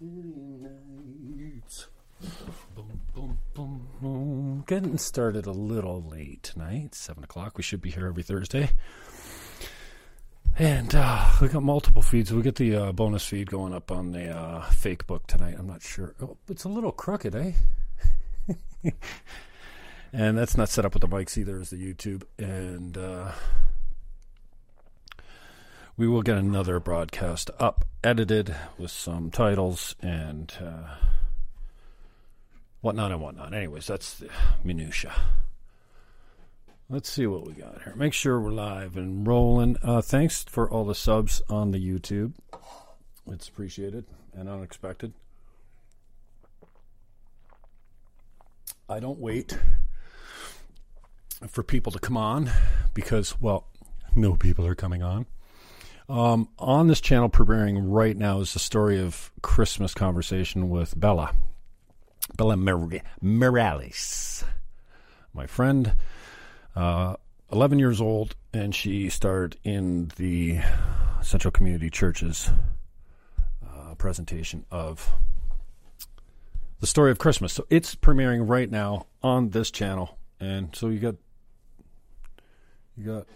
nights. Boom, boom, boom, boom. Getting started a little late tonight. Seven o'clock. We should be here every Thursday. And uh, we got multiple feeds. We get the uh, bonus feed going up on the uh, fake book tonight. I'm not sure. Oh, it's a little crooked, eh? and that's not set up with the mics either as the YouTube. And uh, we will get another broadcast up, edited with some titles and uh, whatnot and whatnot. Anyways, that's the minutia. Let's see what we got here. Make sure we're live and rolling. Uh, thanks for all the subs on the YouTube. It's appreciated and unexpected. I don't wait for people to come on because, well, no people are coming on. Um, on this channel, preparing right now is the story of Christmas conversation with Bella, Bella Morales, my friend, uh, 11 years old, and she starred in the Central Community Church's uh, presentation of the story of Christmas. So it's premiering right now on this channel, and so you got you got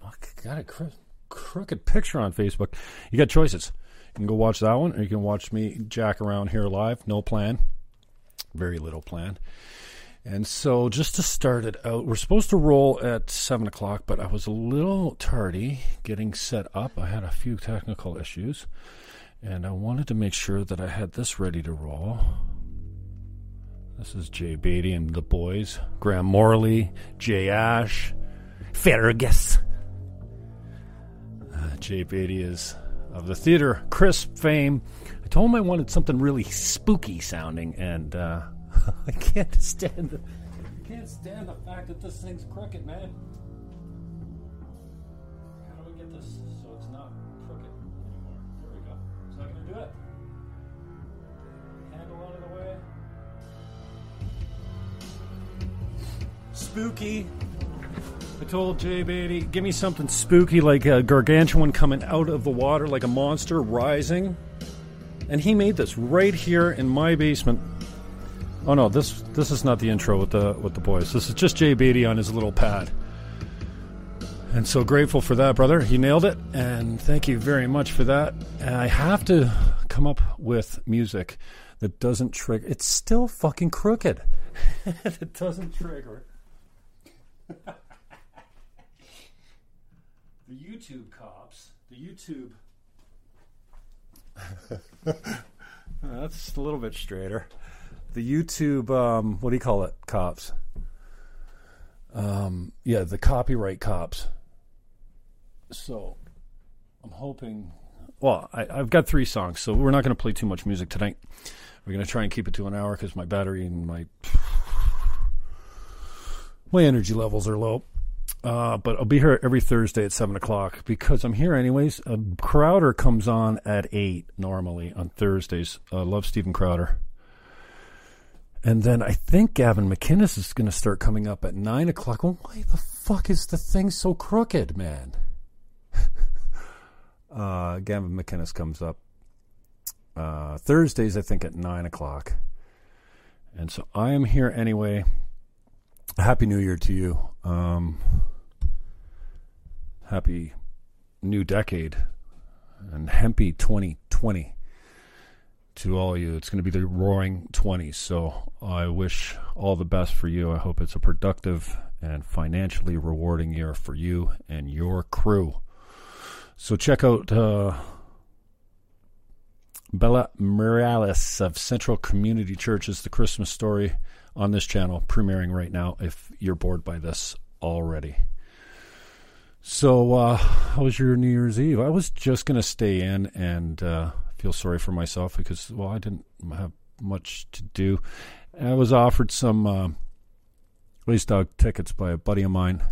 fuck got a cr- crooked picture on Facebook. You got choices. You can go watch that one, or you can watch me jack around here live. No plan, very little plan. And so, just to start it out, we're supposed to roll at seven o'clock, but I was a little tardy getting set up. I had a few technical issues, and I wanted to make sure that I had this ready to roll. This is Jay Beatty and the boys. Graham Morley, Jay Ash, Fergus. Uh, Jay Beatty is of the theater crisp fame. I told him I wanted something really spooky sounding, and uh, I can't stand the I can't stand the fact that this thing's crooked, man. How do we get this so it's not crooked anymore? There we go. Is that gonna do it? Handle out of the way. Spooky. I told Jay Beatty, give me something spooky like a gargantuan coming out of the water like a monster rising. And he made this right here in my basement. Oh no, this this is not the intro with the with the boys. This is just Jay Beatty on his little pad. And so grateful for that, brother. He nailed it, and thank you very much for that. And I have to come up with music that doesn't trigger. It's still fucking crooked. it doesn't trigger. the YouTube cops, the YouTube. That's a little bit straighter. The YouTube, um, what do you call it? Cops. Um, yeah, the copyright cops. So, I'm hoping. Well, I, I've got three songs, so we're not going to play too much music tonight. We're going to try and keep it to an hour because my battery and my my energy levels are low. Uh, but I'll be here every Thursday at seven o'clock because I'm here anyways. Uh, Crowder comes on at eight normally on Thursdays. Uh, love Steven Crowder. And then I think Gavin McInnes is going to start coming up at nine o'clock. Well, why the fuck is the thing so crooked, man? uh, Gavin McInnes comes up uh, Thursdays, I think, at nine o'clock. And so I am here anyway. Happy New Year to you. Um, happy new decade and Hempy 2020 to all of you. It's going to be the roaring 20s. So I wish all the best for you. I hope it's a productive and financially rewarding year for you and your crew. So check out uh, Bella Morales of Central Community Church is the Christmas story on this channel, premiering right now if you're bored by this already. So, uh, how was your New Year's Eve? I was just going to stay in and uh, feel sorry for myself because, well, I didn't have much to do. I was offered some uh, race dog tickets by a buddy of mine,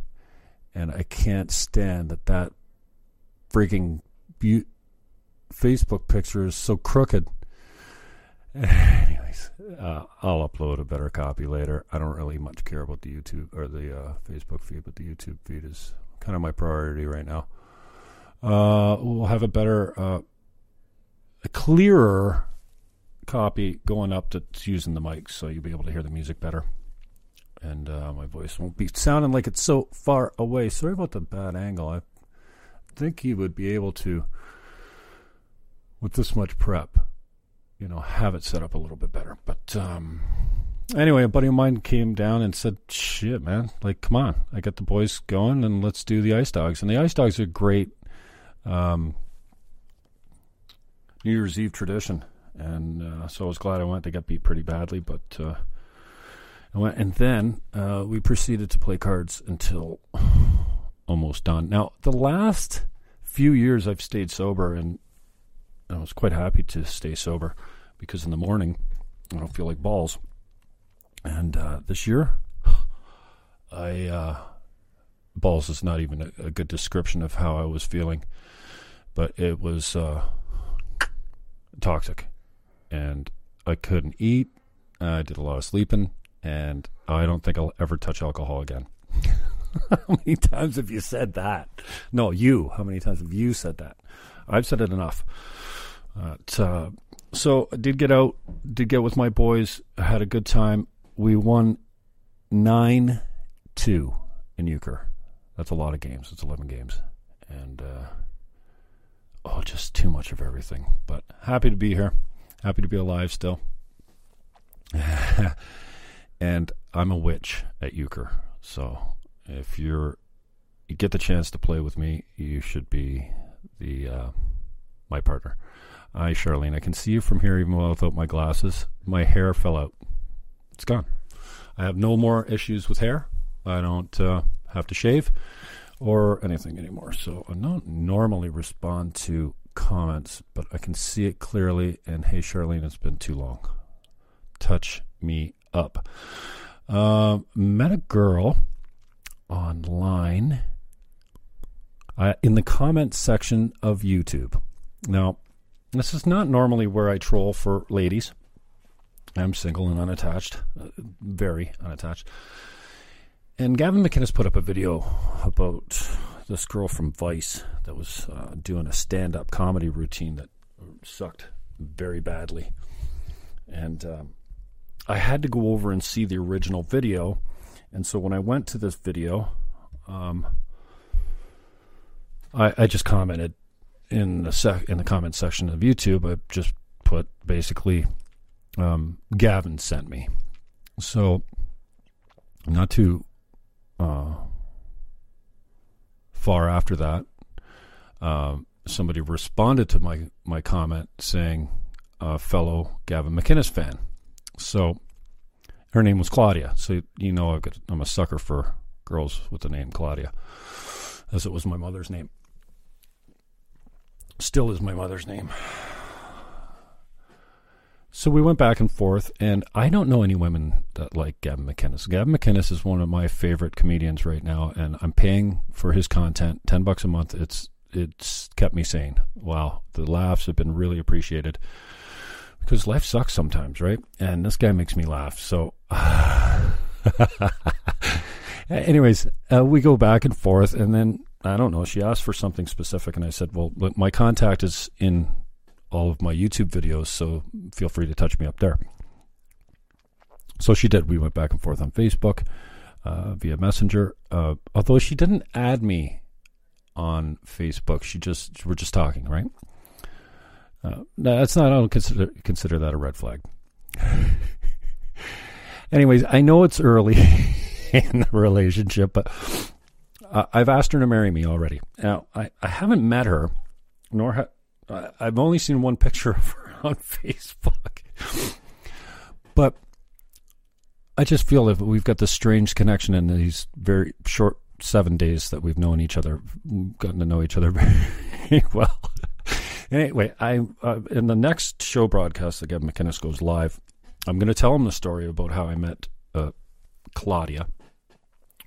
and I can't stand that that freaking be- Facebook picture is so crooked. Anyways, uh, I'll upload a better copy later. I don't really much care about the YouTube or the uh, Facebook feed, but the YouTube feed is kind of my priority right now. Uh, we'll have a better, uh, a clearer copy going up that's using the mic, so you'll be able to hear the music better. And uh, my voice won't be sounding like it's so far away. Sorry about the bad angle. I think he would be able to, with this much prep, you know, have it set up a little bit better. But um, anyway, a buddy of mine came down and said, "Shit, man! Like, come on! I got the boys going, and let's do the ice dogs." And the ice dogs are great. Um, New Year's Eve tradition and uh, so I was glad I went. They got beat pretty badly, but uh, I went, and then uh, we proceeded to play cards until almost done. Now, the last few years I've stayed sober, and I was quite happy to stay sober because in the morning I don't feel like balls. And uh, this year, I uh, balls is not even a, a, good description of how I was feeling, but it was uh, toxic and I couldn't eat. I did a lot of sleeping, and I don't think I'll ever touch alcohol again. how many times have you said that? No, you. How many times have you said that? I've said it enough. Uh, so I did get out, did get with my boys, had a good time. We won nine two in euchre. That's a lot of games. It's eleven games, and uh, oh, just too much of everything. But happy to be here. Happy to be alive still. and I'm a witch at euchre. So if you're you get the chance to play with me, you should be the uh, my partner. Hi, Charlene. I can see you from here even without my glasses. My hair fell out. It's gone. I have no more issues with hair. I don't uh, have to shave or anything anymore. So I don't normally respond to comments, but I can see it clearly. And hey, Charlene, it's been too long. Touch me up. Uh, met a girl online uh, in the comments section of YouTube. Now, this is not normally where I troll for ladies. I'm single and unattached, uh, very unattached. And Gavin McInnes put up a video about this girl from Vice that was uh, doing a stand up comedy routine that sucked very badly. And um, I had to go over and see the original video. And so when I went to this video, um, I, I, just commented in the sec- in the comment section of YouTube. I just put basically um, Gavin sent me. So not too uh, far after that, uh, somebody responded to my, my comment saying, a fellow Gavin McInnes fan. So her name was Claudia. So, you know, I'm a sucker for girls with the name Claudia, as it was my mother's name. Still is my mother's name. So we went back and forth, and I don't know any women that like Gavin McInnes. Gavin McInnes is one of my favorite comedians right now, and I'm paying for his content, ten bucks a month. It's it's kept me sane. Wow, the laughs have been really appreciated because life sucks sometimes, right? And this guy makes me laugh. So, anyways, uh, we go back and forth, and then I don't know. She asked for something specific, and I said, "Well, my contact is in all of my YouTube videos, so feel free to touch me up there. So she did. We went back and forth on Facebook uh, via Messenger. Uh, although she didn't add me on Facebook, she just we're just talking, right? Uh, that's not. I don't consider consider that a red flag. Anyways, I know it's early. in the relationship, but I've asked her to marry me already. Now, I, I haven't met her, nor I've only seen one picture of her on Facebook. But I just feel that we've got this strange connection in these very short seven days that we've known each other, gotten to know each other very well. anyway, I uh, in the next show broadcast that Gavin McInnes goes live, I'm going to tell him the story about how I met uh, Claudia,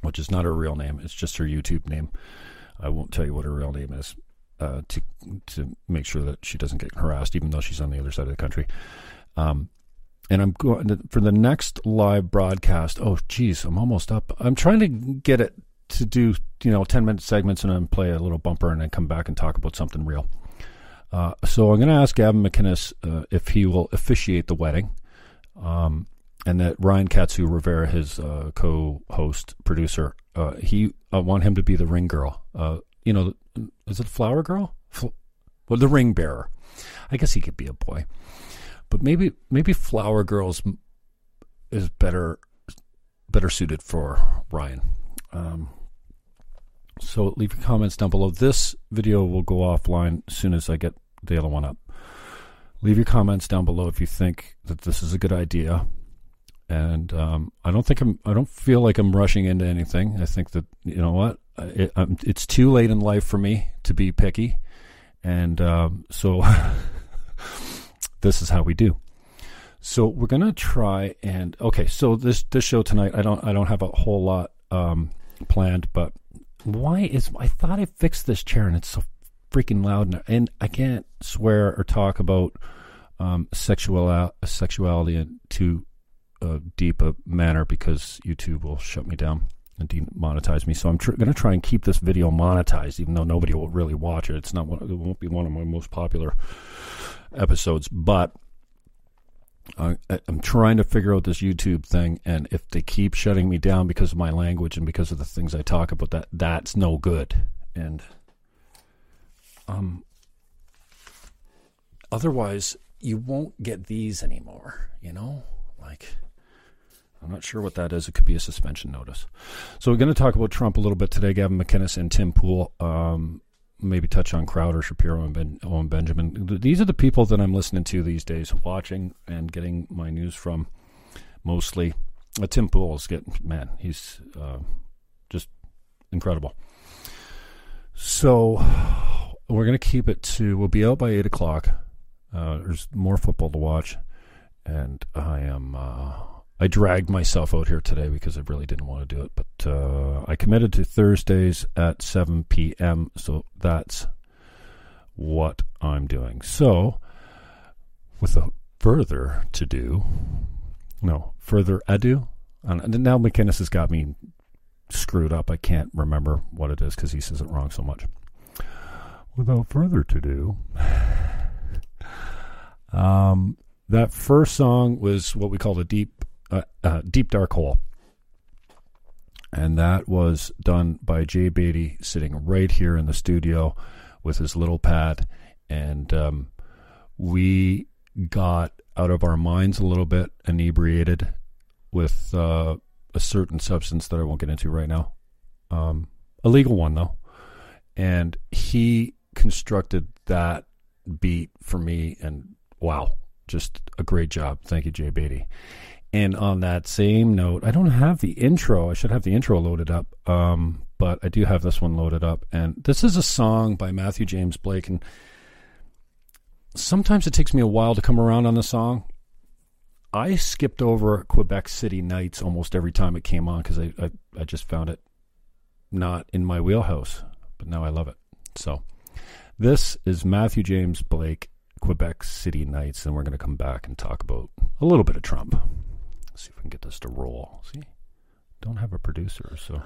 which is not her real name; it's just her YouTube name. I won't tell you what her real name is uh, to to make sure that she doesn't get harassed, even though she's on the other side of the country. Um, and I'm going to, for the next live broadcast. Oh, geez, I'm almost up. I'm trying to get it to do you know 10 minute segments and then play a little bumper and then come back and talk about something real. Uh, so I'm going to ask Gavin McInnes uh, if he will officiate the wedding, um, and that Ryan Katsu Rivera, his uh, co-host producer, uh, he I want him to be the ring girl. You know, is it flower girl? well, the ring bearer. I guess he could be a boy, but maybe maybe flower girls is better better suited for Ryan. Um, so leave your comments down below. This video will go offline as soon as I get the other one up. Leave your comments down below if you think that this is a good idea. And um, I don't think I'm. I don't feel like I'm rushing into anything. I think that you know what, it, it's too late in life for me to be picky, and um, so this is how we do. So we're gonna try and okay. So this this show tonight, I don't I don't have a whole lot um, planned, but why is I thought I fixed this chair and it's so freaking loud and I can't swear or talk about um, sexual sexuality in too uh, deep a manner because YouTube will shut me down and demonetize me. So I'm tr- going to try and keep this video monetized, even though nobody will really watch it. It's not one, it won't be one of my most popular episodes, but I, am trying to figure out this YouTube thing, and if they keep shutting me down because of my language and because of the things I talk about, that that's no good. And um, otherwise, you won't get these anymore. You know, like I'm not sure what that is. It could be a suspension notice. So we're going to talk about Trump a little bit today. Gavin McInnes and Tim Pool. Um, maybe touch on Crowder, Shapiro, and ben, Owen Benjamin. These are the people that I'm listening to these days, watching and getting my news from. Mostly, uh, Tim Pool's getting man, he's uh, just incredible. So we're going to keep it to. We'll be out by eight o'clock. Uh, there's more football to watch, and I am. I dragged myself out here today because I really didn't want to do it, but uh, I committed to Thursdays at 7 p.m. So that's what I'm doing. So, without further to do, no further ado, and now McInnes has got me screwed up. I can't remember what it is because he says it wrong so much. Without further to do, um, that first song was what we call a deep uh, uh, Deep Dark Hole. And that was done by Jay Beatty sitting right here in the studio with his little pad. And um, we got out of our minds a little bit, inebriated with uh, a certain substance that I won't get into right now. Um, a legal one, though. And he constructed that beat for me. And wow, just a great job. Thank you, Jay Beatty. And on that same note, I don't have the intro. I should have the intro loaded up, um, but I do have this one loaded up. And this is a song by Matthew James Blake. And sometimes it takes me a while to come around on the song. I skipped over Quebec City Nights almost every time it came on because I, I, I just found it not in my wheelhouse, but now I love it. So this is Matthew James Blake, Quebec City Nights, and we're going to come back and talk about a little bit of Trump. See if we can get this to roll. See, don't have a producer, so.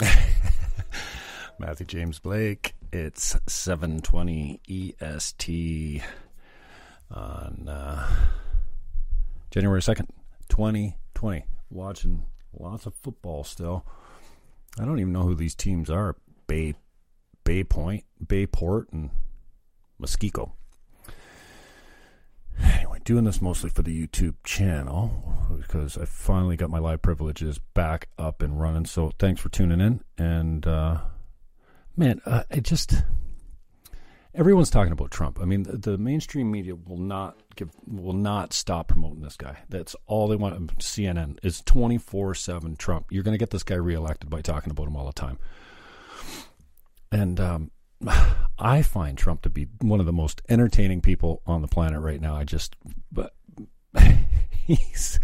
Matthew James Blake. It's 7:20 EST on uh, January 2nd, 2020. Watching lots of football still. I don't even know who these teams are. Bay Bay Point, Bayport and Muskego. Anyway, doing this mostly for the YouTube channel because I finally got my live privileges back up and running. So thanks for tuning in and uh man, uh, it just everyone's talking about Trump. I mean, the, the, mainstream media will not give will not stop promoting this guy. That's all they want. CNN is twenty four seven Trump. You're going to get this guy reelected by talking about him all the time. And um, I find Trump to be one of the most entertaining people on the planet right now. I just, but he's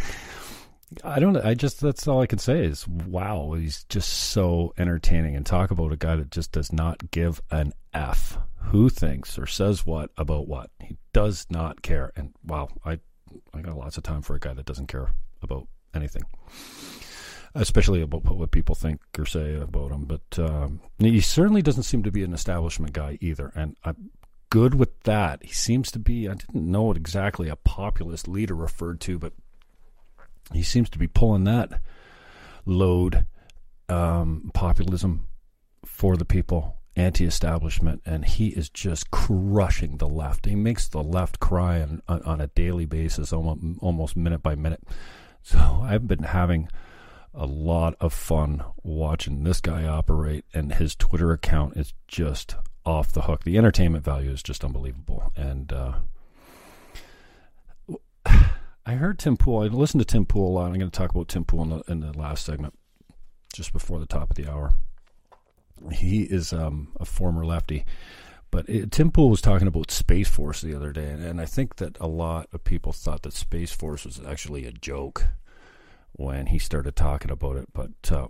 I don't. I just that's all I can say is wow. He's just so entertaining and talk about a guy that just does not give an f who thinks or says what about what. He does not care. And wow, I I got lots of time for a guy that doesn't care about anything, especially about what people think or say about him. But um, he certainly doesn't seem to be an establishment guy either. And I'm good with that. He seems to be. I didn't know what exactly a populist leader referred to, but he seems to be pulling that load um, populism for the people anti-establishment and he is just crushing the left he makes the left cry on, on a daily basis almost, almost minute by minute so i've been having a lot of fun watching this guy operate and his twitter account is just off the hook the entertainment value is just unbelievable and uh, I heard Tim Pool. I listened to Tim Pool a lot. I'm going to talk about Tim Pool in the, in the last segment, just before the top of the hour. He is um, a former lefty, but it, Tim Pool was talking about Space Force the other day, and, and, I think that a lot of people thought that Space Force was actually a joke when he started talking about it. But uh,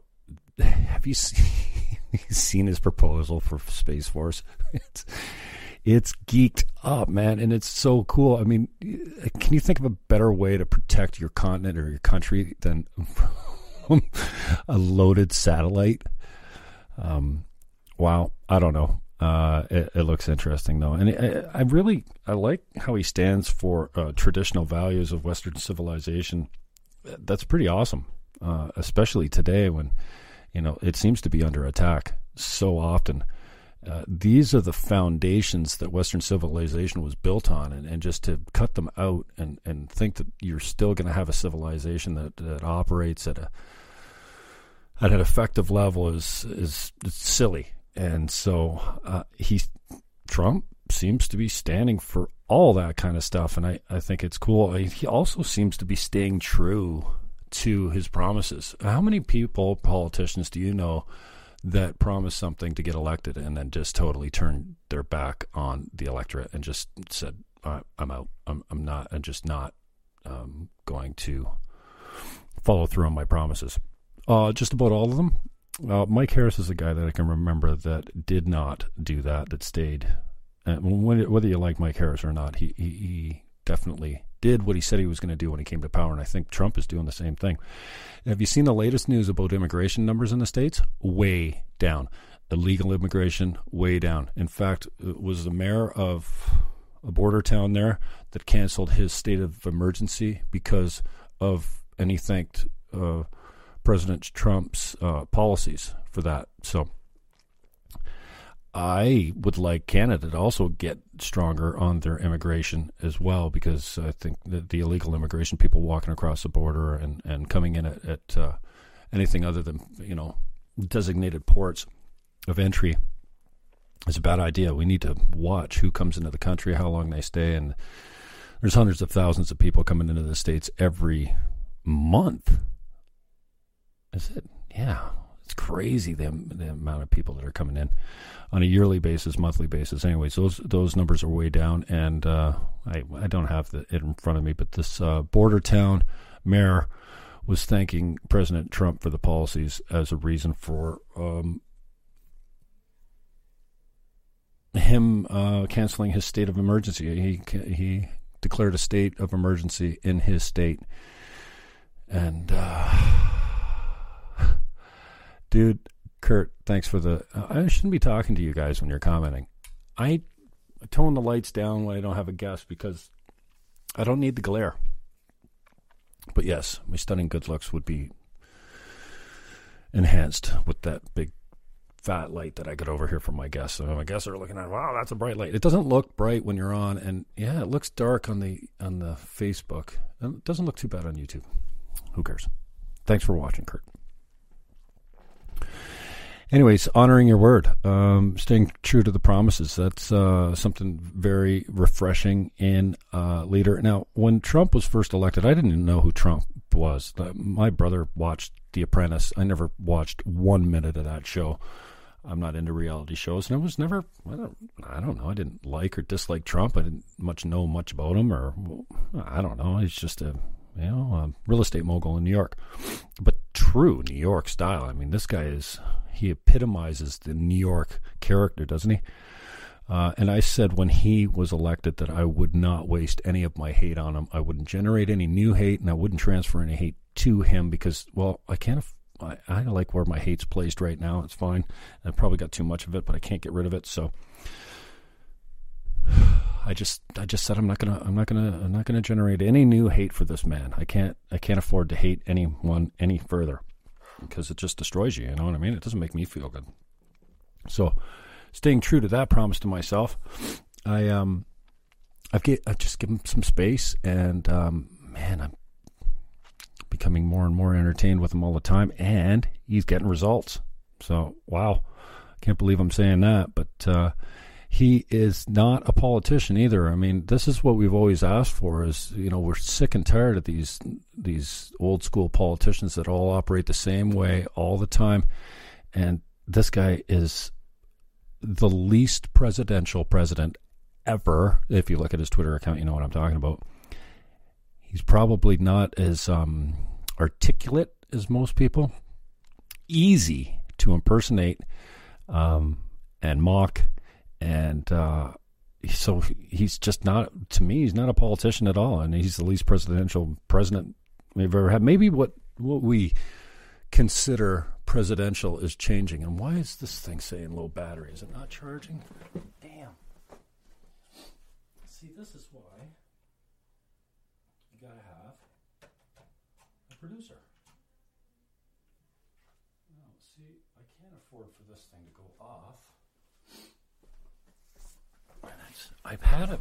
have you seen, seen his proposal for Space Force? It's it's geeked up, man, and it's so cool. I mean, can you think of a better way to protect your continent or your country than a loaded satellite? Um, wow, I don't know. Uh, it, it, looks interesting though, and it, I really I like how he stands for uh, traditional values of Western civilization. That's pretty awesome, uh, especially today when you know it seems to be under attack so often. Uh, these are the foundations that Western civilization was built on, and, and just to cut them out and, and think that you're still going to have a civilization that, that operates at a at an effective level is is silly. And so uh, he Trump seems to be standing for all that kind of stuff, and I, I think it's cool. He also seems to be staying true to his promises. How many people, politicians, do you know? that promise something to get elected and then just totally turn their back on the electorate and just said, "I'm out. I'm, I'm not. I'm just not um, going to follow through on my promises." Uh, just about all of them. Uh, Mike Harris is a guy that I can remember that did not do that. That stayed. And whether you like Mike Harris or not, he, he, he definitely did what he said he was going to do when he came to power, and I think Trump is doing the same thing. Have you seen the latest news about immigration numbers in the states? Way down. Illegal immigration, way down. In fact, it was the mayor of a border town there that canceled his state of emergency because of, and he thanked uh, President Trump's uh, policies for that. So I would like Canada to also get stronger on their immigration as well, because I think that the illegal immigration, people walking across the border and, and coming in at, at uh, anything other than you know designated ports of entry, is a bad idea. We need to watch who comes into the country, how long they stay, and there's hundreds of thousands of people coming into the states every month. Is it? Yeah, crazy the the amount of people that are coming in on a yearly basis, monthly basis. Anyways, those those numbers are way down, and uh, I I don't have the, it in front of me, but this uh, border town mayor was thanking President Trump for the policies as a reason for um, him uh, canceling his state of emergency. He he declared a state of emergency in his state, and uh, dude Kurt, thanks for the. Uh, I shouldn't be talking to you guys when you're commenting. I tone the lights down when I don't have a guest because I don't need the glare. But yes, my stunning good looks would be enhanced with that big fat light that I get over here from my guests. So my guests are looking at, wow, that's a bright light. It doesn't look bright when you're on, and yeah, it looks dark on the on the Facebook. It doesn't look too bad on YouTube. Who cares? Thanks for watching, Kurt. Anyways, honoring your word, um, staying true to the promises. That's uh, something very refreshing in a leader. Now, when Trump was first elected, I didn't even know who Trump was. Uh, my brother watched The Apprentice. I never watched one minute of that show. I'm not into reality shows, and I was never. I don't. I don't know. I didn't like or dislike Trump. I didn't much know much about him, or I don't know. He's just a you know a real estate mogul in New York, but true New York style. I mean, this guy is he epitomizes the New York character, doesn't he? Uh, and I said when he was elected that I would not waste any of my hate on him. I wouldn't generate any new hate, and I wouldn't transfer any hate to him because, well, I can't. I, I like where my hate's placed right now. It's fine. I probably got too much of it, but I can't get rid of it. So I just, I just said I'm not gonna, I'm not gonna, I'm not gonna generate any new hate for this man. I can't, I can't afford to hate anyone any further because it just destroys you. You know what I mean? It doesn't make me feel good. So, staying true to that promise to myself, I um, I've get I've just given some space, and um, man, I'm becoming more and more entertained with him all the time, and he's getting results. So, wow, I can't believe I'm saying that, but uh, he is not a politician either. I mean, this is what we've always asked for is, you know, we're sick and tired of these these old school politicians that all operate the same way all the time. And this guy is the least presidential president ever. If you look at his Twitter account, you know what I'm talking about. He's probably not as um, articulate as most people. Easy to impersonate um, and mock and uh, so he's just not to me. He's not a politician at all, and he's the least presidential president we've ever had. Maybe what what we consider presidential is changing. And why is this thing saying low battery? Is it not charging? Damn. See, this is why you gotta have a producer. No, see, I can't afford for this thing to go off. I've had it.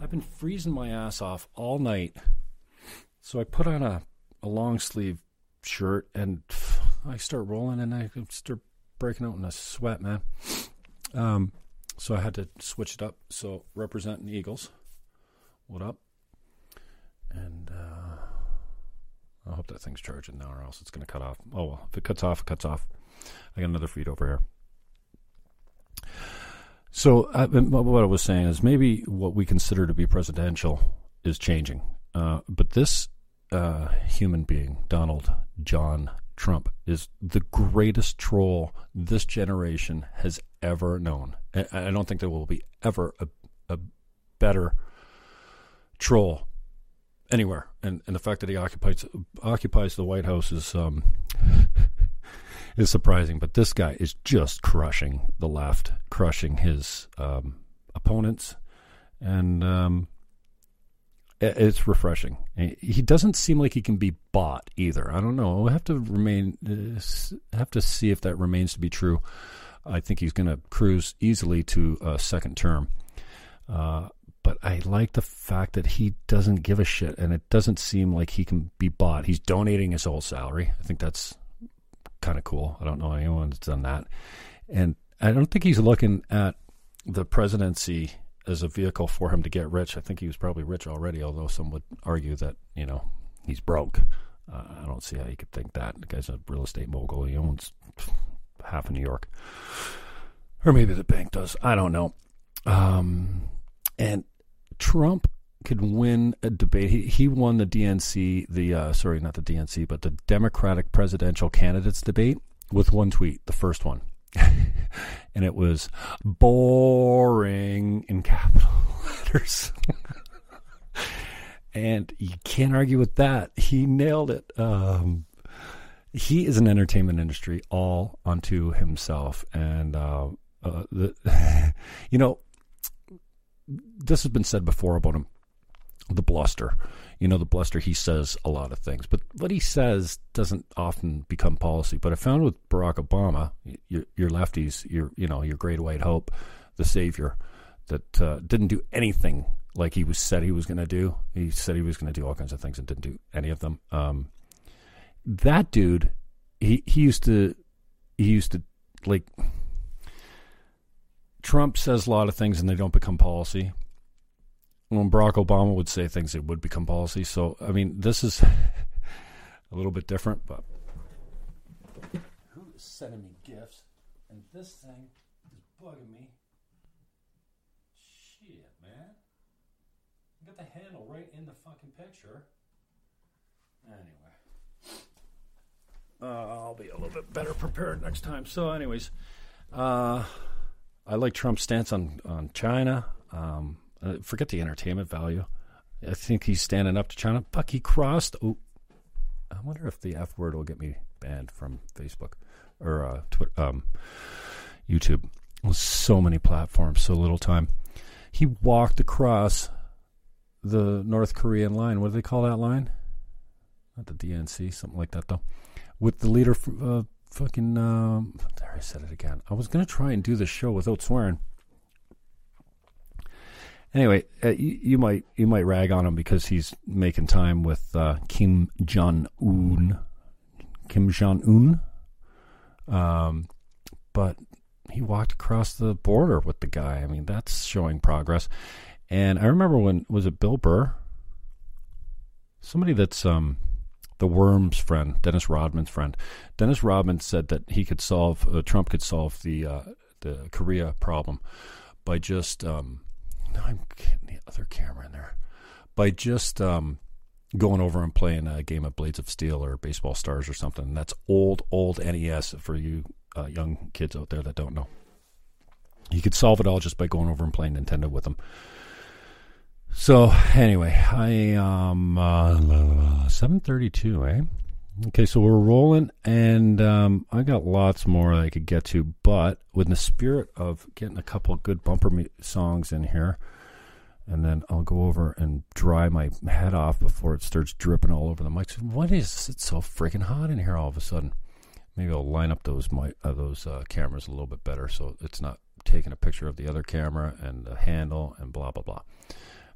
I've been freezing my ass off all night. So I put on a, a long sleeve shirt and I start rolling and I start breaking out in a sweat, man. Um, so I had to switch it up. So representing Eagles, what up? And uh, I hope that thing's charging now, or else it's going to cut off. Oh well, if it cuts off, it cuts off. I got another feed over here. So uh, what I was saying is maybe what we consider to be presidential is changing, uh, but this uh, human being, Donald John Trump, is the greatest troll this generation has ever known. I, don't think there will be ever a, a better troll anywhere. And, and the fact that he occupies occupies the White House is um, is surprising. But this guy is just crushing the left, crushing his um, opponents, and um, it's refreshing. He doesn't seem like he can be bought either. I don't know. we have to remain uh, have to see if that remains to be true. I think he's going to cruise easily to a second term. Uh, but I like the fact that he doesn't give a shit, and it doesn't seem like he can be bought. He's donating his whole salary. I think that's kind of cool. I don't know anyone that's done that. And I don't think he's looking at the presidency as a vehicle for him to get rich. I think he was probably rich already, although some would argue that, you know, he's broke. Uh, I don't see how you could think that. The guy's a real estate mogul. He owns half of New York. Or maybe the bank does. I don't know. Um, and Trump could win a debate. He, he won the DNC, the uh, sorry, not the DNC, but the Democratic presidential candidates debate with one tweet, the first one. and it was boring in capital letters. and you can't argue with that. He nailed it. Um, he is an entertainment industry all unto himself, and uh, uh, the, you know, this has been said before about him. The bluster, you know, the bluster. He says a lot of things, but what he says doesn't often become policy. But I found with Barack Obama, your, your lefties, your you know, your great white hope, the savior, that uh, didn't do anything like he was said he was going to do. He said he was going to do all kinds of things and didn't do any of them. Um, that dude, he he used to he used to like Trump says a lot of things and they don't become policy. When Barack Obama would say things, it would become policy. So I mean, this is a little bit different, but who is sending me gifts? And this thing is bugging me. Shit, man. You got the handle right in the fucking picture. Anyway. Uh, I'll be a little bit better prepared next time. So, anyways, uh, I like Trump's stance on on China. Um, uh, forget the entertainment value. I think he's standing up to China. Fuck, he crossed. Oh, I wonder if the F word will get me banned from Facebook or uh, Twitter, um, YouTube. So many platforms, so little time. He walked across the North Korean line. What do they call that line? Not the DNC, something like that, though with the leader, uh, fucking. Um, there, I said it again. I was gonna try and do the show without swearing. Anyway, uh, you, you, might you might rag on him because he's making time with uh, Kim Jong Un. Kim Jong Un. Um, but he walked across the border with the guy. I mean, that's showing progress. And I remember when was it Bill Burr? Somebody that's um the Worm's friend, Dennis Rodman's friend. Dennis Rodman said that he could solve, uh, Trump could solve the uh, the Korea problem by just, um, no, I'm getting the other camera in there, by just um, going over and playing a game of Blades of Steel or Baseball Stars or something. That's old, old NES for you uh, young kids out there that don't know. You could solve it all just by going over and playing Nintendo with them. So anyway, I um uh, seven thirty two, eh? Okay, so we're rolling, and um, I got lots more I could get to, but with the spirit of getting a couple good bumper me- songs in here, and then I'll go over and dry my head off before it starts dripping all over the mic. What is it so freaking hot in here all of a sudden? Maybe I'll line up those mic, uh, those uh, cameras a little bit better so it's not taking a picture of the other camera and the handle and blah blah blah.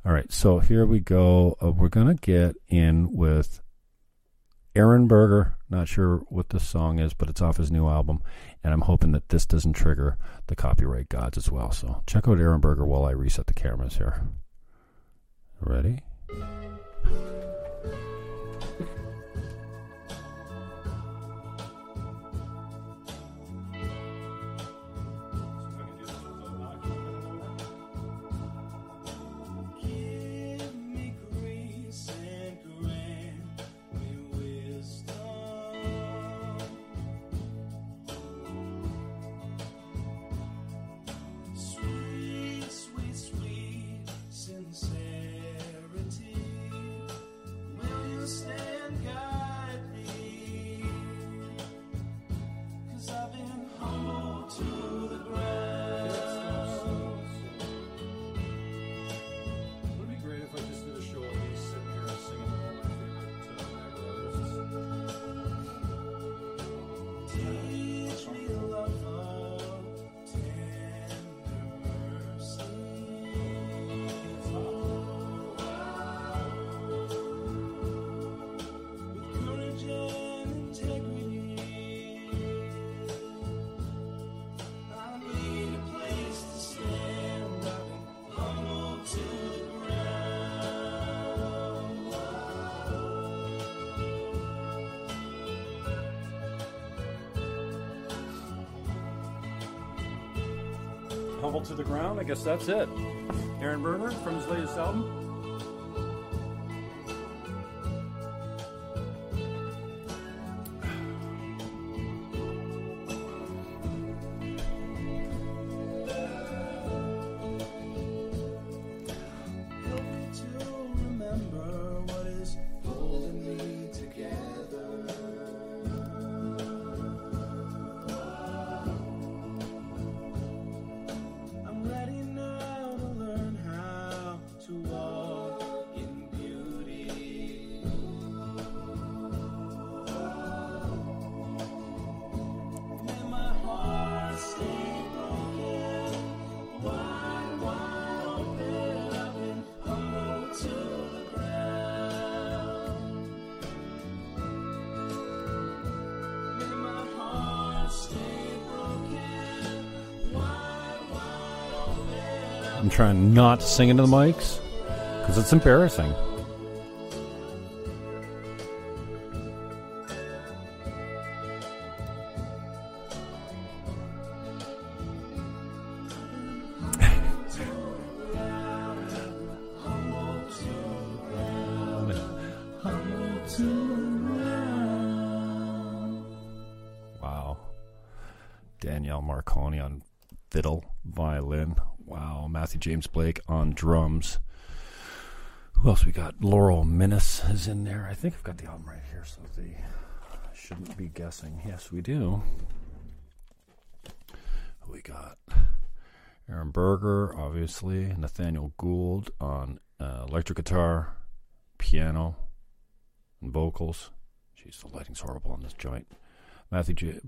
All right, so here we go. Uh, we're going to get in with Aaron Berger. Not sure what this song is, but it's off his new album. And I'm hoping that this doesn't trigger the copyright gods as well. So check out Aaron Berger while I reset the cameras here. Ready? To the Ground. I guess that's it. Aaron Berger from his latest album. I'm trying not to sing into the mics because it's embarrassing. wow. Danielle Marconi on fiddle, violin. Wow. Matthew James Blake on drums. Who else we got? Laurel Minnis is in there. I think I've got the album right here, so the I shouldn't be guessing. Yes, we do. We got? Aaron Berger, obviously. Nathaniel Gould on uh, electric guitar, piano, and vocals. Jeez, the lighting's horrible on this joint. Matthew J-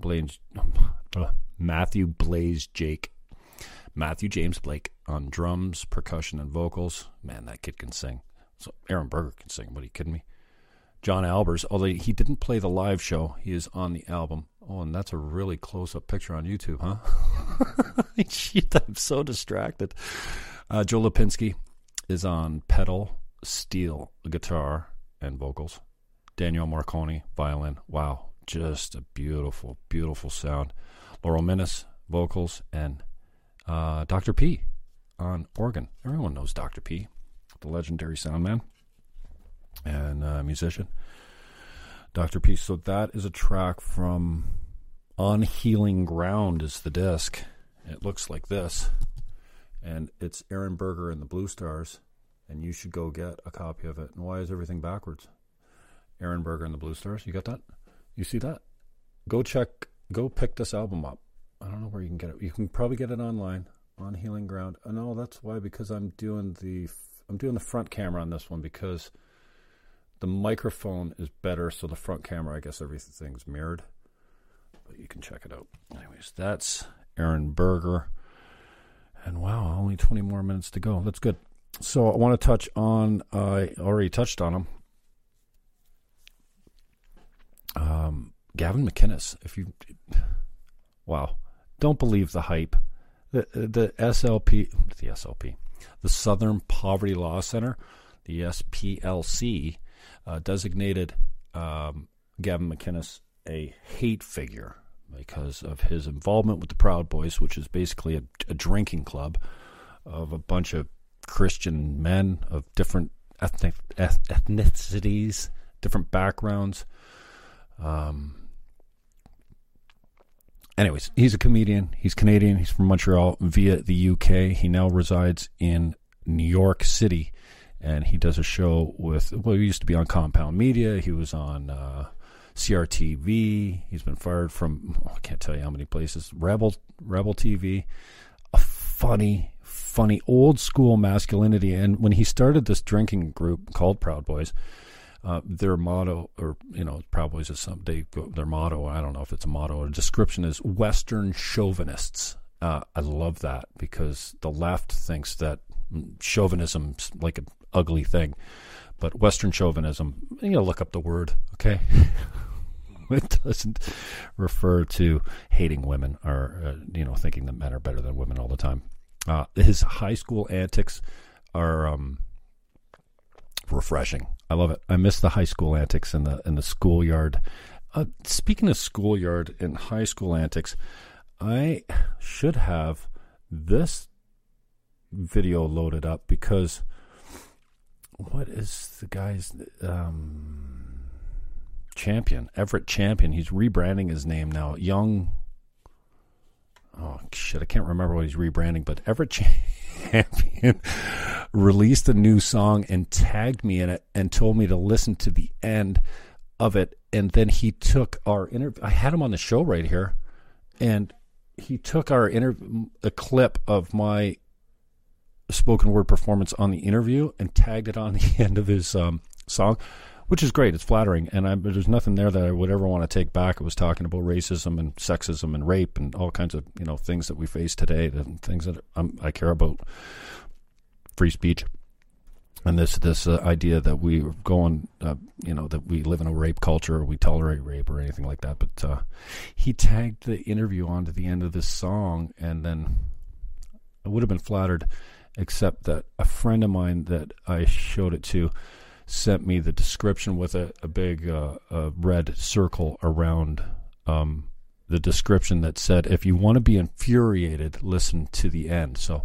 Matthew Blaze Jake, Matthew James Blake on drums, percussion, and vocals. Man, that kid can sing. So Aaron Berger can sing. What are you kidding me? John Albers, although he didn't play the live show, he is on the album. Oh, and that's a really close-up picture on YouTube, huh? Shit, I'm so distracted. Uh, Joe Lipinski is on pedal, steel, guitar, and vocals. Daniel Marconi, violin. Wow, just a beautiful, beautiful sound. Laurel Minnis, vocals, and uh, Dr. P on organ. Everyone knows Dr. P, the legendary sound man and uh, musician. Dr. P. So that is a track from On Healing Ground is the disc. It looks like this. And it's Aaron Berger and the Blue Stars. And you should go get a copy of it. And why is everything backwards? Aaron Berger and the Blue Stars. You got that? You see that? Go check, go pick this album up. I don't know where you can get it. You can probably get it online on Healing Ground. Oh, no, that's why because I'm doing the I'm doing the front camera on this one because the microphone is better, so the front camera, I guess everything's mirrored. But you can check it out. Anyways, that's Aaron Berger. And wow, only 20 more minutes to go. That's good. So I want to touch on, I already touched on him. Um, Gavin McInnes. If you, wow, don't believe the hype. The the SLP, the SLP, the Southern Poverty Law Center, the SPLC, uh, designated um, Gavin McInnes a hate figure because of his involvement with the Proud Boys, which is basically a, a drinking club of a bunch of Christian men of different ethnic eth- ethnicities, different backgrounds. Um, anyways, he's a comedian. He's Canadian. He's from Montreal via the UK. He now resides in New York City, and he does a show with. Well, he used to be on Compound Media. He was on uh, CRTV. He's been fired from oh, I can't tell you how many places. Rebel Rebel TV. A funny, funny old school masculinity. And when he started this drinking group called Proud Boys. Uh, their motto, or you know, probably just some they their motto. I don't know if it's a motto or a description is Western chauvinists. Uh, I love that because the left thinks that chauvinism's like an ugly thing, but Western chauvinism. You know, look up the word, okay? it doesn't refer to hating women or uh, you know thinking that men are better than women all the time. Uh, his high school antics are. Um, refreshing. I love it. I miss the high school antics in the in the schoolyard. Uh, speaking of schoolyard and high school antics, I should have this video loaded up because what is the guy's um, champion Everett Champion? He's rebranding his name now. Young. Oh shit! I can't remember what he's rebranding, but Everett Champion released a new song and tagged me in it and told me to listen to the end of it. And then he took our interview. I had him on the show right here, and he took our interview, a clip of my spoken word performance on the interview, and tagged it on the end of his um, song, which is great. It's flattering, and I, there's nothing there that I would ever want to take back. It was talking about racism and sexism and rape and all kinds of you know things that we face today, and things that I'm, I care about free speech and this this uh, idea that we go on, uh, you know, that we live in a rape culture, or we tolerate rape, or anything like that. But uh, he tagged the interview onto the end of this song, and then I would have been flattered except that a friend of mine that I showed it to sent me the description with a, a big uh, a red circle around um, the description that said, if you want to be infuriated, listen to the end. So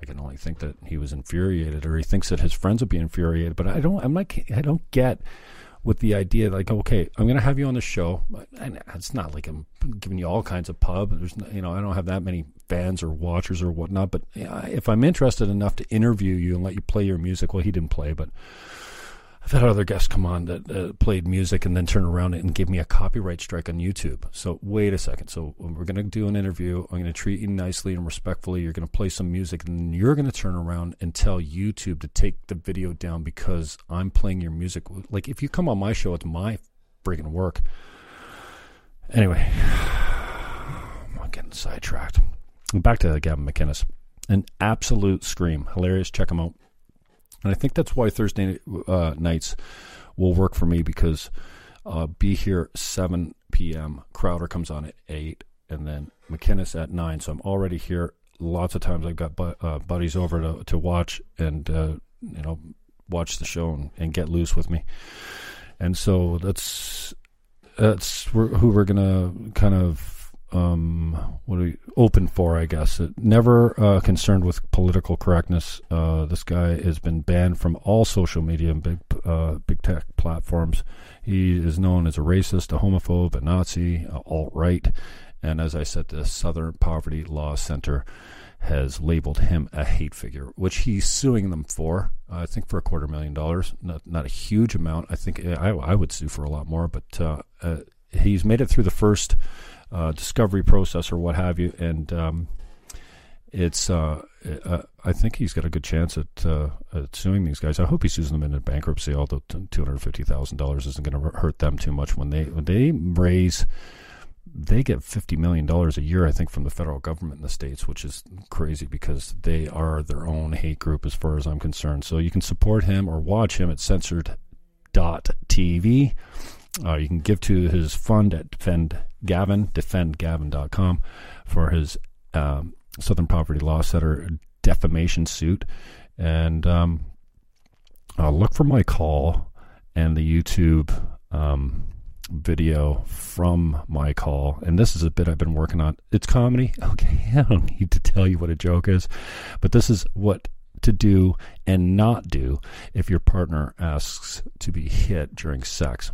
I can only think that he was infuriated or he thinks that his friends would be infuriated. But I don't, I'm like, I don't get with the idea like, okay, I'm going to have you on the show. And it's not like I'm giving you all kinds of pub. There's, you know, I don't have that many fans or watchers or whatnot. But if I'm interested enough to interview you and let you play your music, well, he didn't play, but I've had other guests come on that uh, played music and then turn around and give me a copyright strike on YouTube. So wait a second. So we're going to do an interview. I'm going to treat you nicely and respectfully. You're going to play some music, and then you're going to turn around and tell YouTube to take the video down because I'm playing your music. Like if you come on my show, it's my friggin' work. Anyway, I'm getting sidetracked. Back to Gavin McInnes. An absolute scream. Hilarious. Check him out. And I think that's why Thursday uh, nights will work for me because uh, be here 7 p.m. Crowder comes on at 8, and then McInnes at 9. So I'm already here. Lots of times I've got bu- uh, buddies over to, to watch and, uh, you know, watch the show and, and, get loose with me. And so that's that's who we're going to kind of um, what are we open for? I guess never uh, concerned with political correctness. Uh, this guy has been banned from all social media and big uh, big tech platforms. He is known as a racist, a homophobe, a Nazi, alt right, and as I said, the Southern Poverty Law Center has labeled him a hate figure, which he's suing them for. I think for a quarter million dollars, not not a huge amount. I think I, I would sue for a lot more, but uh, uh, he's made it through the first uh, discovery process or what have you. And um, it's uh, uh, I think he's got a good chance at, uh, at, suing these guys. I hope he sues them into bankruptcy. Although two hundred fifty thousand dollars isn't going to hurt them too much when they when they raise. They get fifty million dollars a year, I think, from the federal government in the states, which is crazy because they are their own hate group, as far as I'm concerned. So you can support him or watch him at censored.tv. Uh, you can give to his fund at Defend Gavin, defendgavin.com, for his um, Southern Poverty Law Center defamation suit. And um, uh, look for my call and the YouTube um, video from my call. And this is a bit I've been working on. It's comedy. Okay, I don't need to tell you what a joke is, but this is what to do and not do if your partner asks to be hit during sex.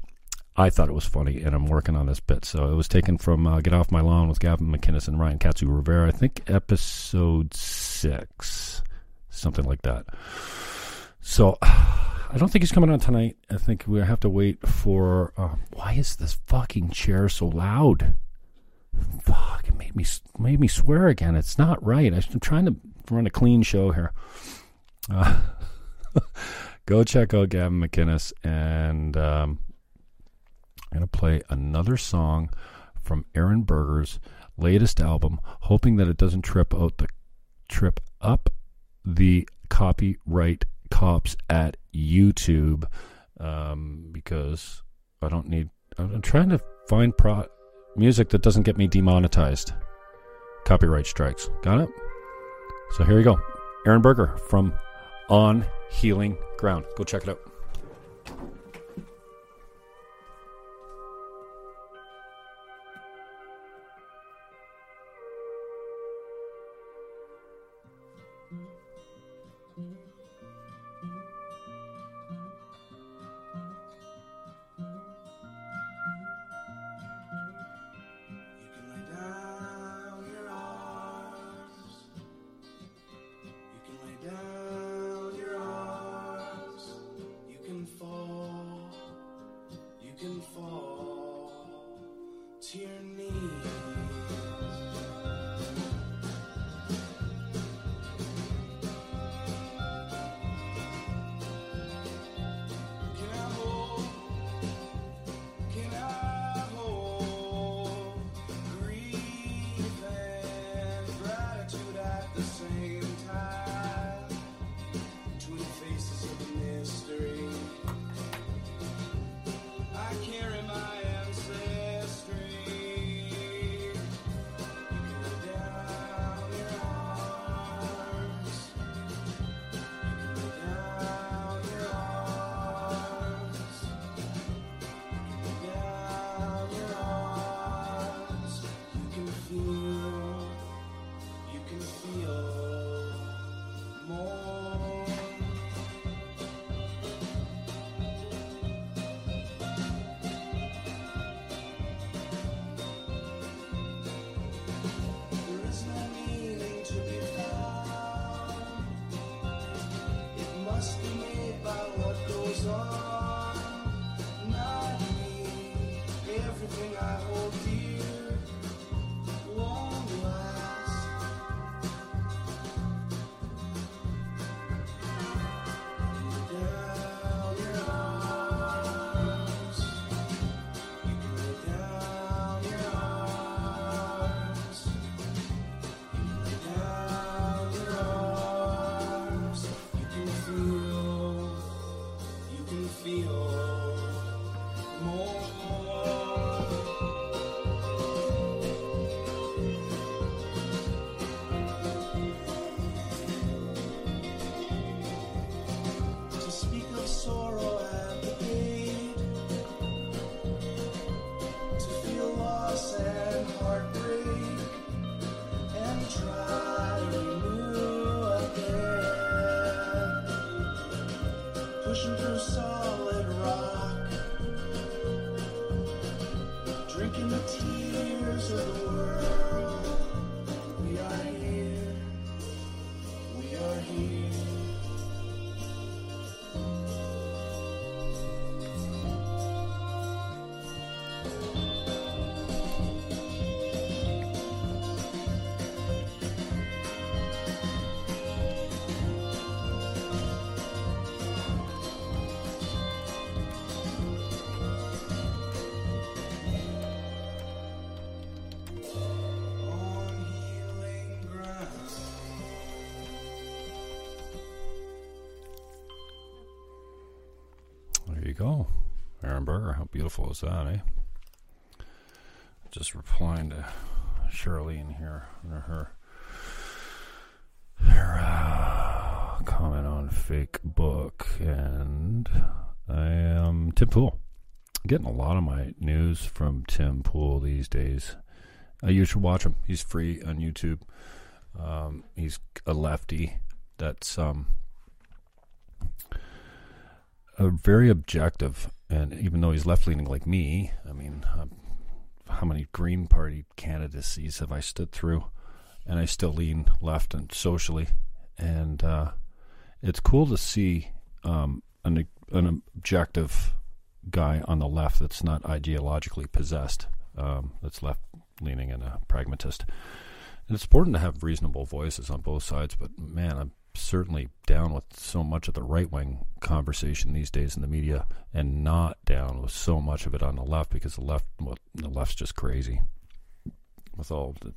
I thought it was funny, and I'm working on this bit. So it was taken from uh, Get Off My Lawn with Gavin McInnes and Ryan Katsu Rivera. I think episode six, something like that. So I don't think he's coming on tonight. I think we have to wait for. Uh, why is this fucking chair so loud? Fuck! It made me made me swear again. It's not right. I'm trying to run a clean show here. Uh, go check out Gavin McInnes and. Um, going to play another song from Aaron Berger's latest album, hoping that it doesn't trip out the trip up the copyright cops at YouTube um, because I don't need. I'm trying to find pro- music that doesn't get me demonetized. Copyright strikes. Got it? So here we go. Aaron Berger from On Healing Ground. Go check it out. Beautiful is that, eh? Just replying to Charlene here under her her uh, comment on fake book, and I am Tim Pool. Getting a lot of my news from Tim Pool these days. Uh, you should watch him. He's free on YouTube. Um, he's a lefty that's um, a very objective, and even though he's left leaning like me, I mean, um, how many Green Party candidacies have I stood through? And I still lean left and socially, and uh, it's cool to see um, an an objective guy on the left that's not ideologically possessed, um, that's left leaning and a pragmatist. And it's important to have reasonable voices on both sides, but man, I'm certainly down with so much of the right wing conversation these days in the media, and not down with so much of it on the left because the left, the left's just crazy with all the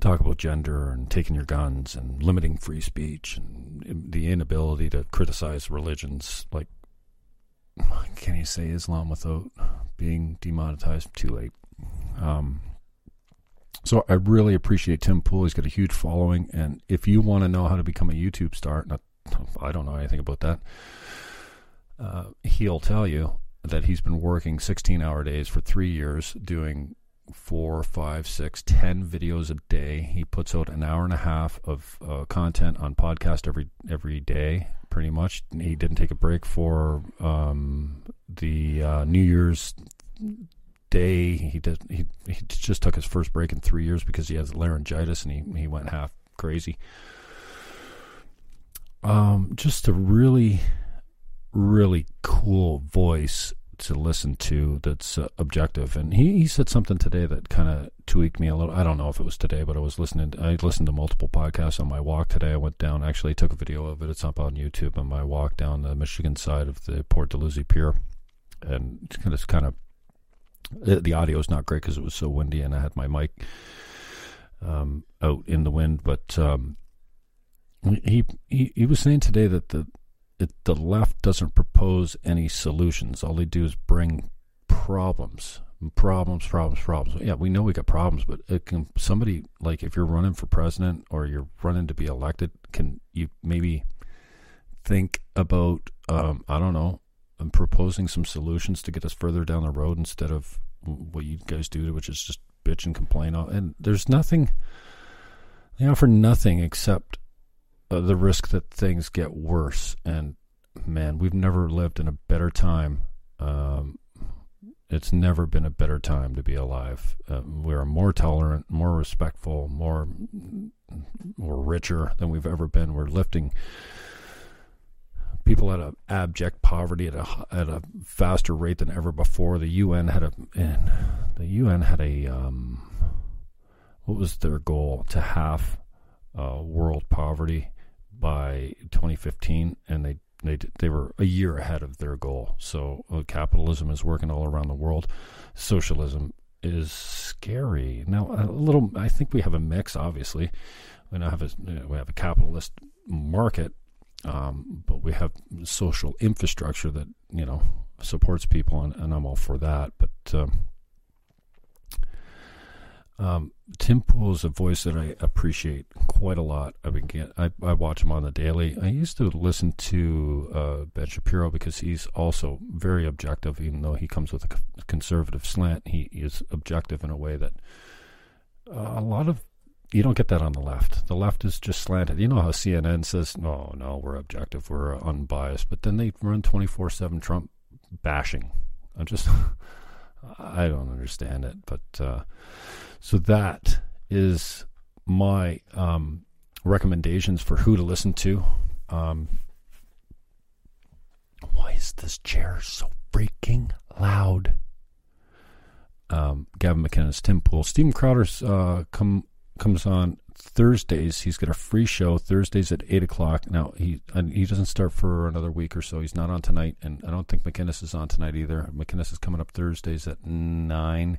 talk about gender and taking your guns and limiting free speech and the inability to criticize religions like can you say Islam without being demonetized? Too late. Um, so I really appreciate Tim Pool. He's got a huge following, and if you want to know how to become a YouTube star, not I don't know anything about that. Uh, he'll tell you that he's been working 16 hour days for three years, doing four, five, six, ten videos a day. He puts out an hour and a half of uh, content on podcast every every day, pretty much. He didn't take a break for um, the uh, New Year's day. He did. He he just took his first break in three years because he has laryngitis and he he went half crazy. Um, just a really, really cool voice to listen to that's uh, objective. And he, he said something today that kind of tweaked me a little. I don't know if it was today, but I was listening. I listened to multiple podcasts on my walk today. I went down, actually took a video of it. It's up on YouTube on my walk down the Michigan side of the Port Dalhousie Pier. And it's kind of, the audio is not great because it was so windy and I had my mic um, out in the wind. But um, he, he he was saying today that the it, the left doesn't propose any solutions. All they do is bring problems, problems, problems, problems. Yeah, we know we got problems, but it can somebody like if you're running for president or you're running to be elected, can you maybe think about um, I don't know and proposing some solutions to get us further down the road instead of what you guys do, which is just bitch and complain. And there's nothing, they offer nothing except uh, the risk that things get worse. And man, we've never lived in a better time. Um, it's never been a better time to be alive. Uh, we're more tolerant, more respectful, more, more richer than we've ever been. We're lifting people at a abject poverty at a at a faster rate than ever before. The UN had a and the UN had a um, what was their goal to halve uh, world poverty by 2015, and they they they were a year ahead of their goal. So uh, capitalism is working all around the world. Socialism is scary. Now a little. I think we have a mix. Obviously, we now have a we have a capitalist market, um, but we have social infrastructure that you know supports people, and, and I'm all for that. But um, um, Tim Pool is a voice that I appreciate quite a lot. I begin, I, I watch him on the daily. I used to listen to uh, Ben Shapiro because he's also very objective, even though he comes with a conservative slant. He, is objective in a way that uh, a lot of you don't get that on the left. The left is just slanted. You know how CNN says, "No, no, we're objective, we're unbiased," but then they run twenty four seven Trump bashing. I just, I don't understand it. But uh, so that is my um, recommendations for who to listen to. Um, why is this chair so freaking loud? Um, Gavin McInnes, Tim Pool, Steven Crowder's uh, come comes on Thursdays. He's got a free show Thursdays at eight o'clock. Now he he doesn't start for another week or so. He's not on tonight, and I don't think McInnes is on tonight either. McInnes is coming up Thursdays at nine.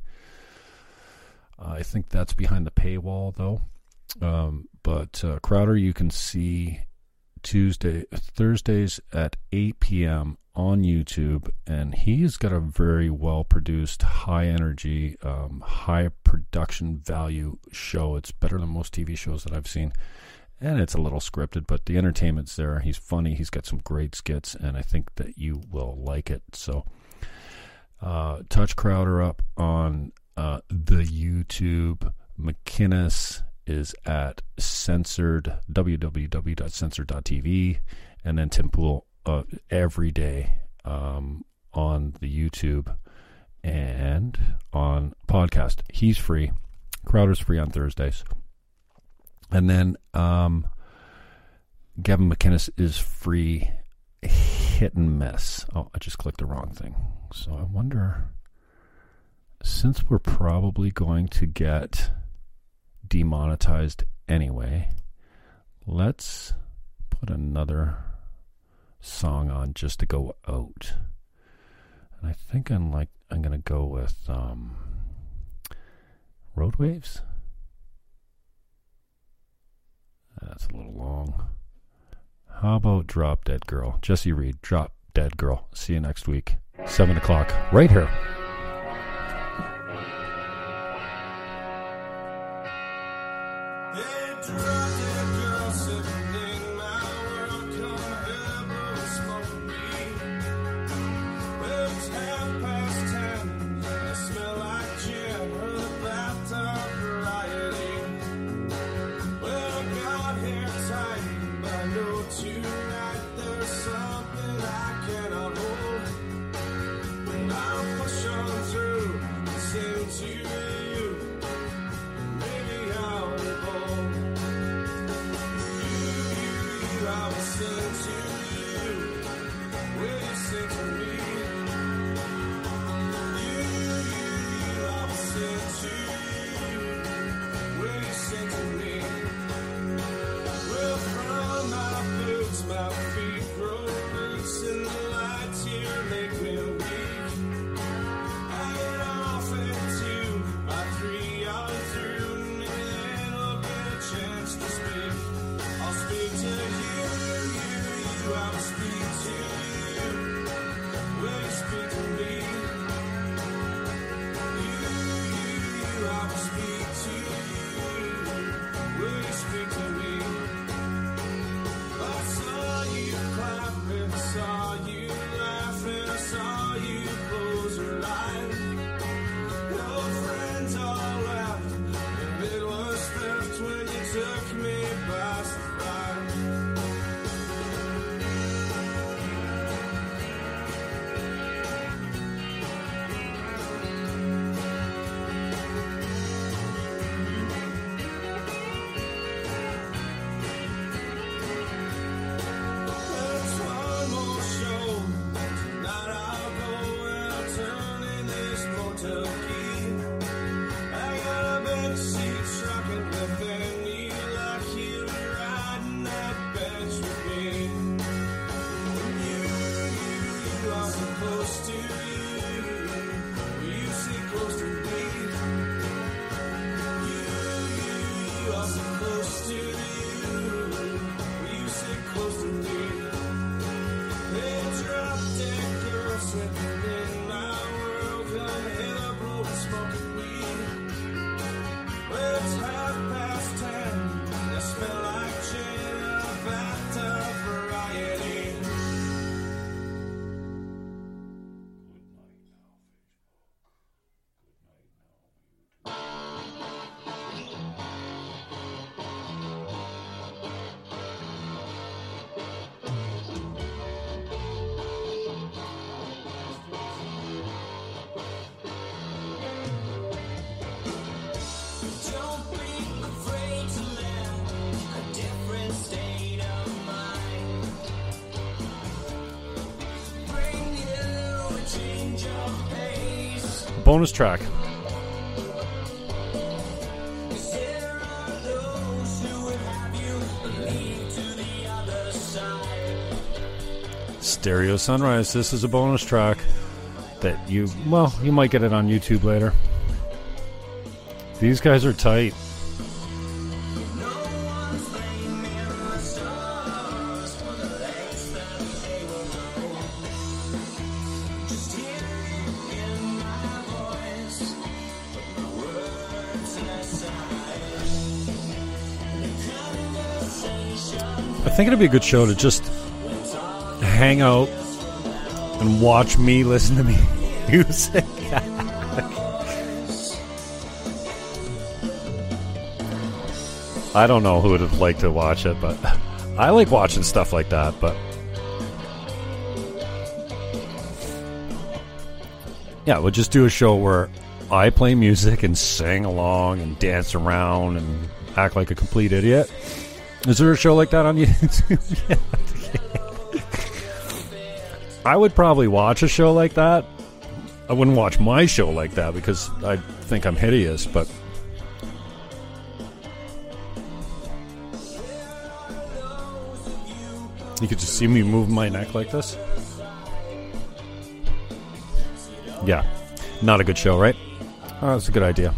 Uh, I think that's behind the paywall though. Um, but uh, Crowder, you can see Tuesday, Thursdays at 8 p.m. on YouTube, and he's got a very well produced, high energy, um, high production value show. It's better than most TV shows that I've seen. And it's a little scripted, but the entertainment's there. He's funny. He's got some great skits, and I think that you will like it. So, uh, touch Crowder up on uh, the YouTube. McInnes is at censored www.censored.tv, and then Tim Pool uh, every day um, on the YouTube and on podcast. He's free. Crowder's free on Thursdays, and then um, Gavin McInnes is free. Hit and miss. Oh, I just clicked the wrong thing. So I wonder, since we're probably going to get demonetized anyway. Let's put another song on just to go out. And I think I'm like I'm gonna go with um, Road Waves. That's a little long. How about Drop Dead Girl? Jesse Reed, Drop Dead Girl. See you next week, seven o'clock, right here. Bonus track. Stereo Sunrise. This is a bonus track that you, well, you might get it on YouTube later. These guys are tight. Think it'd be a good show to just hang out and watch me listen to me music. I don't know who would have liked to watch it, but I like watching stuff like that. But yeah, we'll just do a show where I play music and sing along and dance around and act like a complete idiot. Is there a show like that on YouTube? I would probably watch a show like that. I wouldn't watch my show like that because I think I'm hideous, but you could just see me move my neck like this. Yeah, not a good show, right? Oh, that's a good idea.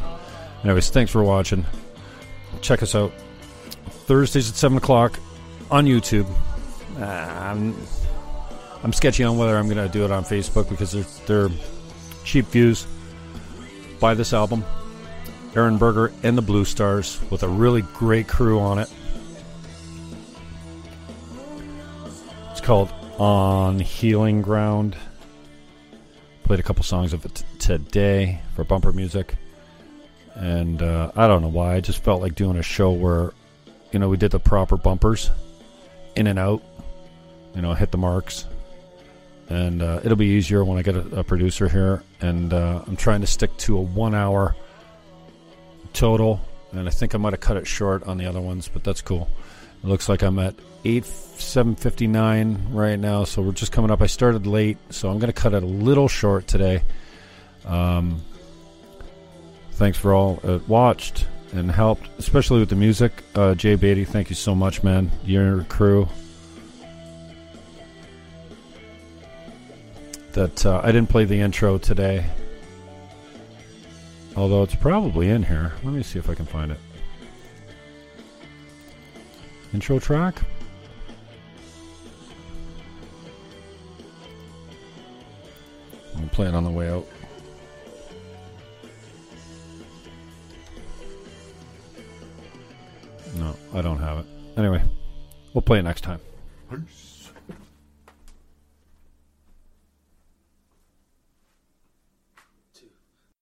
Anyways, thanks for watching. Check us out Thursdays at 7 o'clock on YouTube. Uh, I'm, I'm sketchy on whether I'm going to do it on Facebook because they're, they're cheap views. Buy this album, Aaron Berger and the Blue Stars, with a really great crew on it. It's called On Healing Ground. Played a couple songs of it t- today for bumper music. And uh, I don't know why. I just felt like doing a show where, you know, we did the proper bumpers in and out, you know, hit the marks. And uh, it'll be easier when I get a, a producer here. And uh, I'm trying to stick to a one hour total. And I think I might have cut it short on the other ones, but that's cool. It looks like I'm at eight seven fifty nine right now, so we're just coming up. I started late, so I'm going to cut it a little short today. Um, thanks for all that watched and helped, especially with the music. Uh, Jay Beatty, thank you so much, man. Your crew. That uh, I didn't play the intro today, although it's probably in here. Let me see if I can find it. Intro track. I'll play it on the way out. No, I don't have it. Anyway, we'll play it next time. Peace.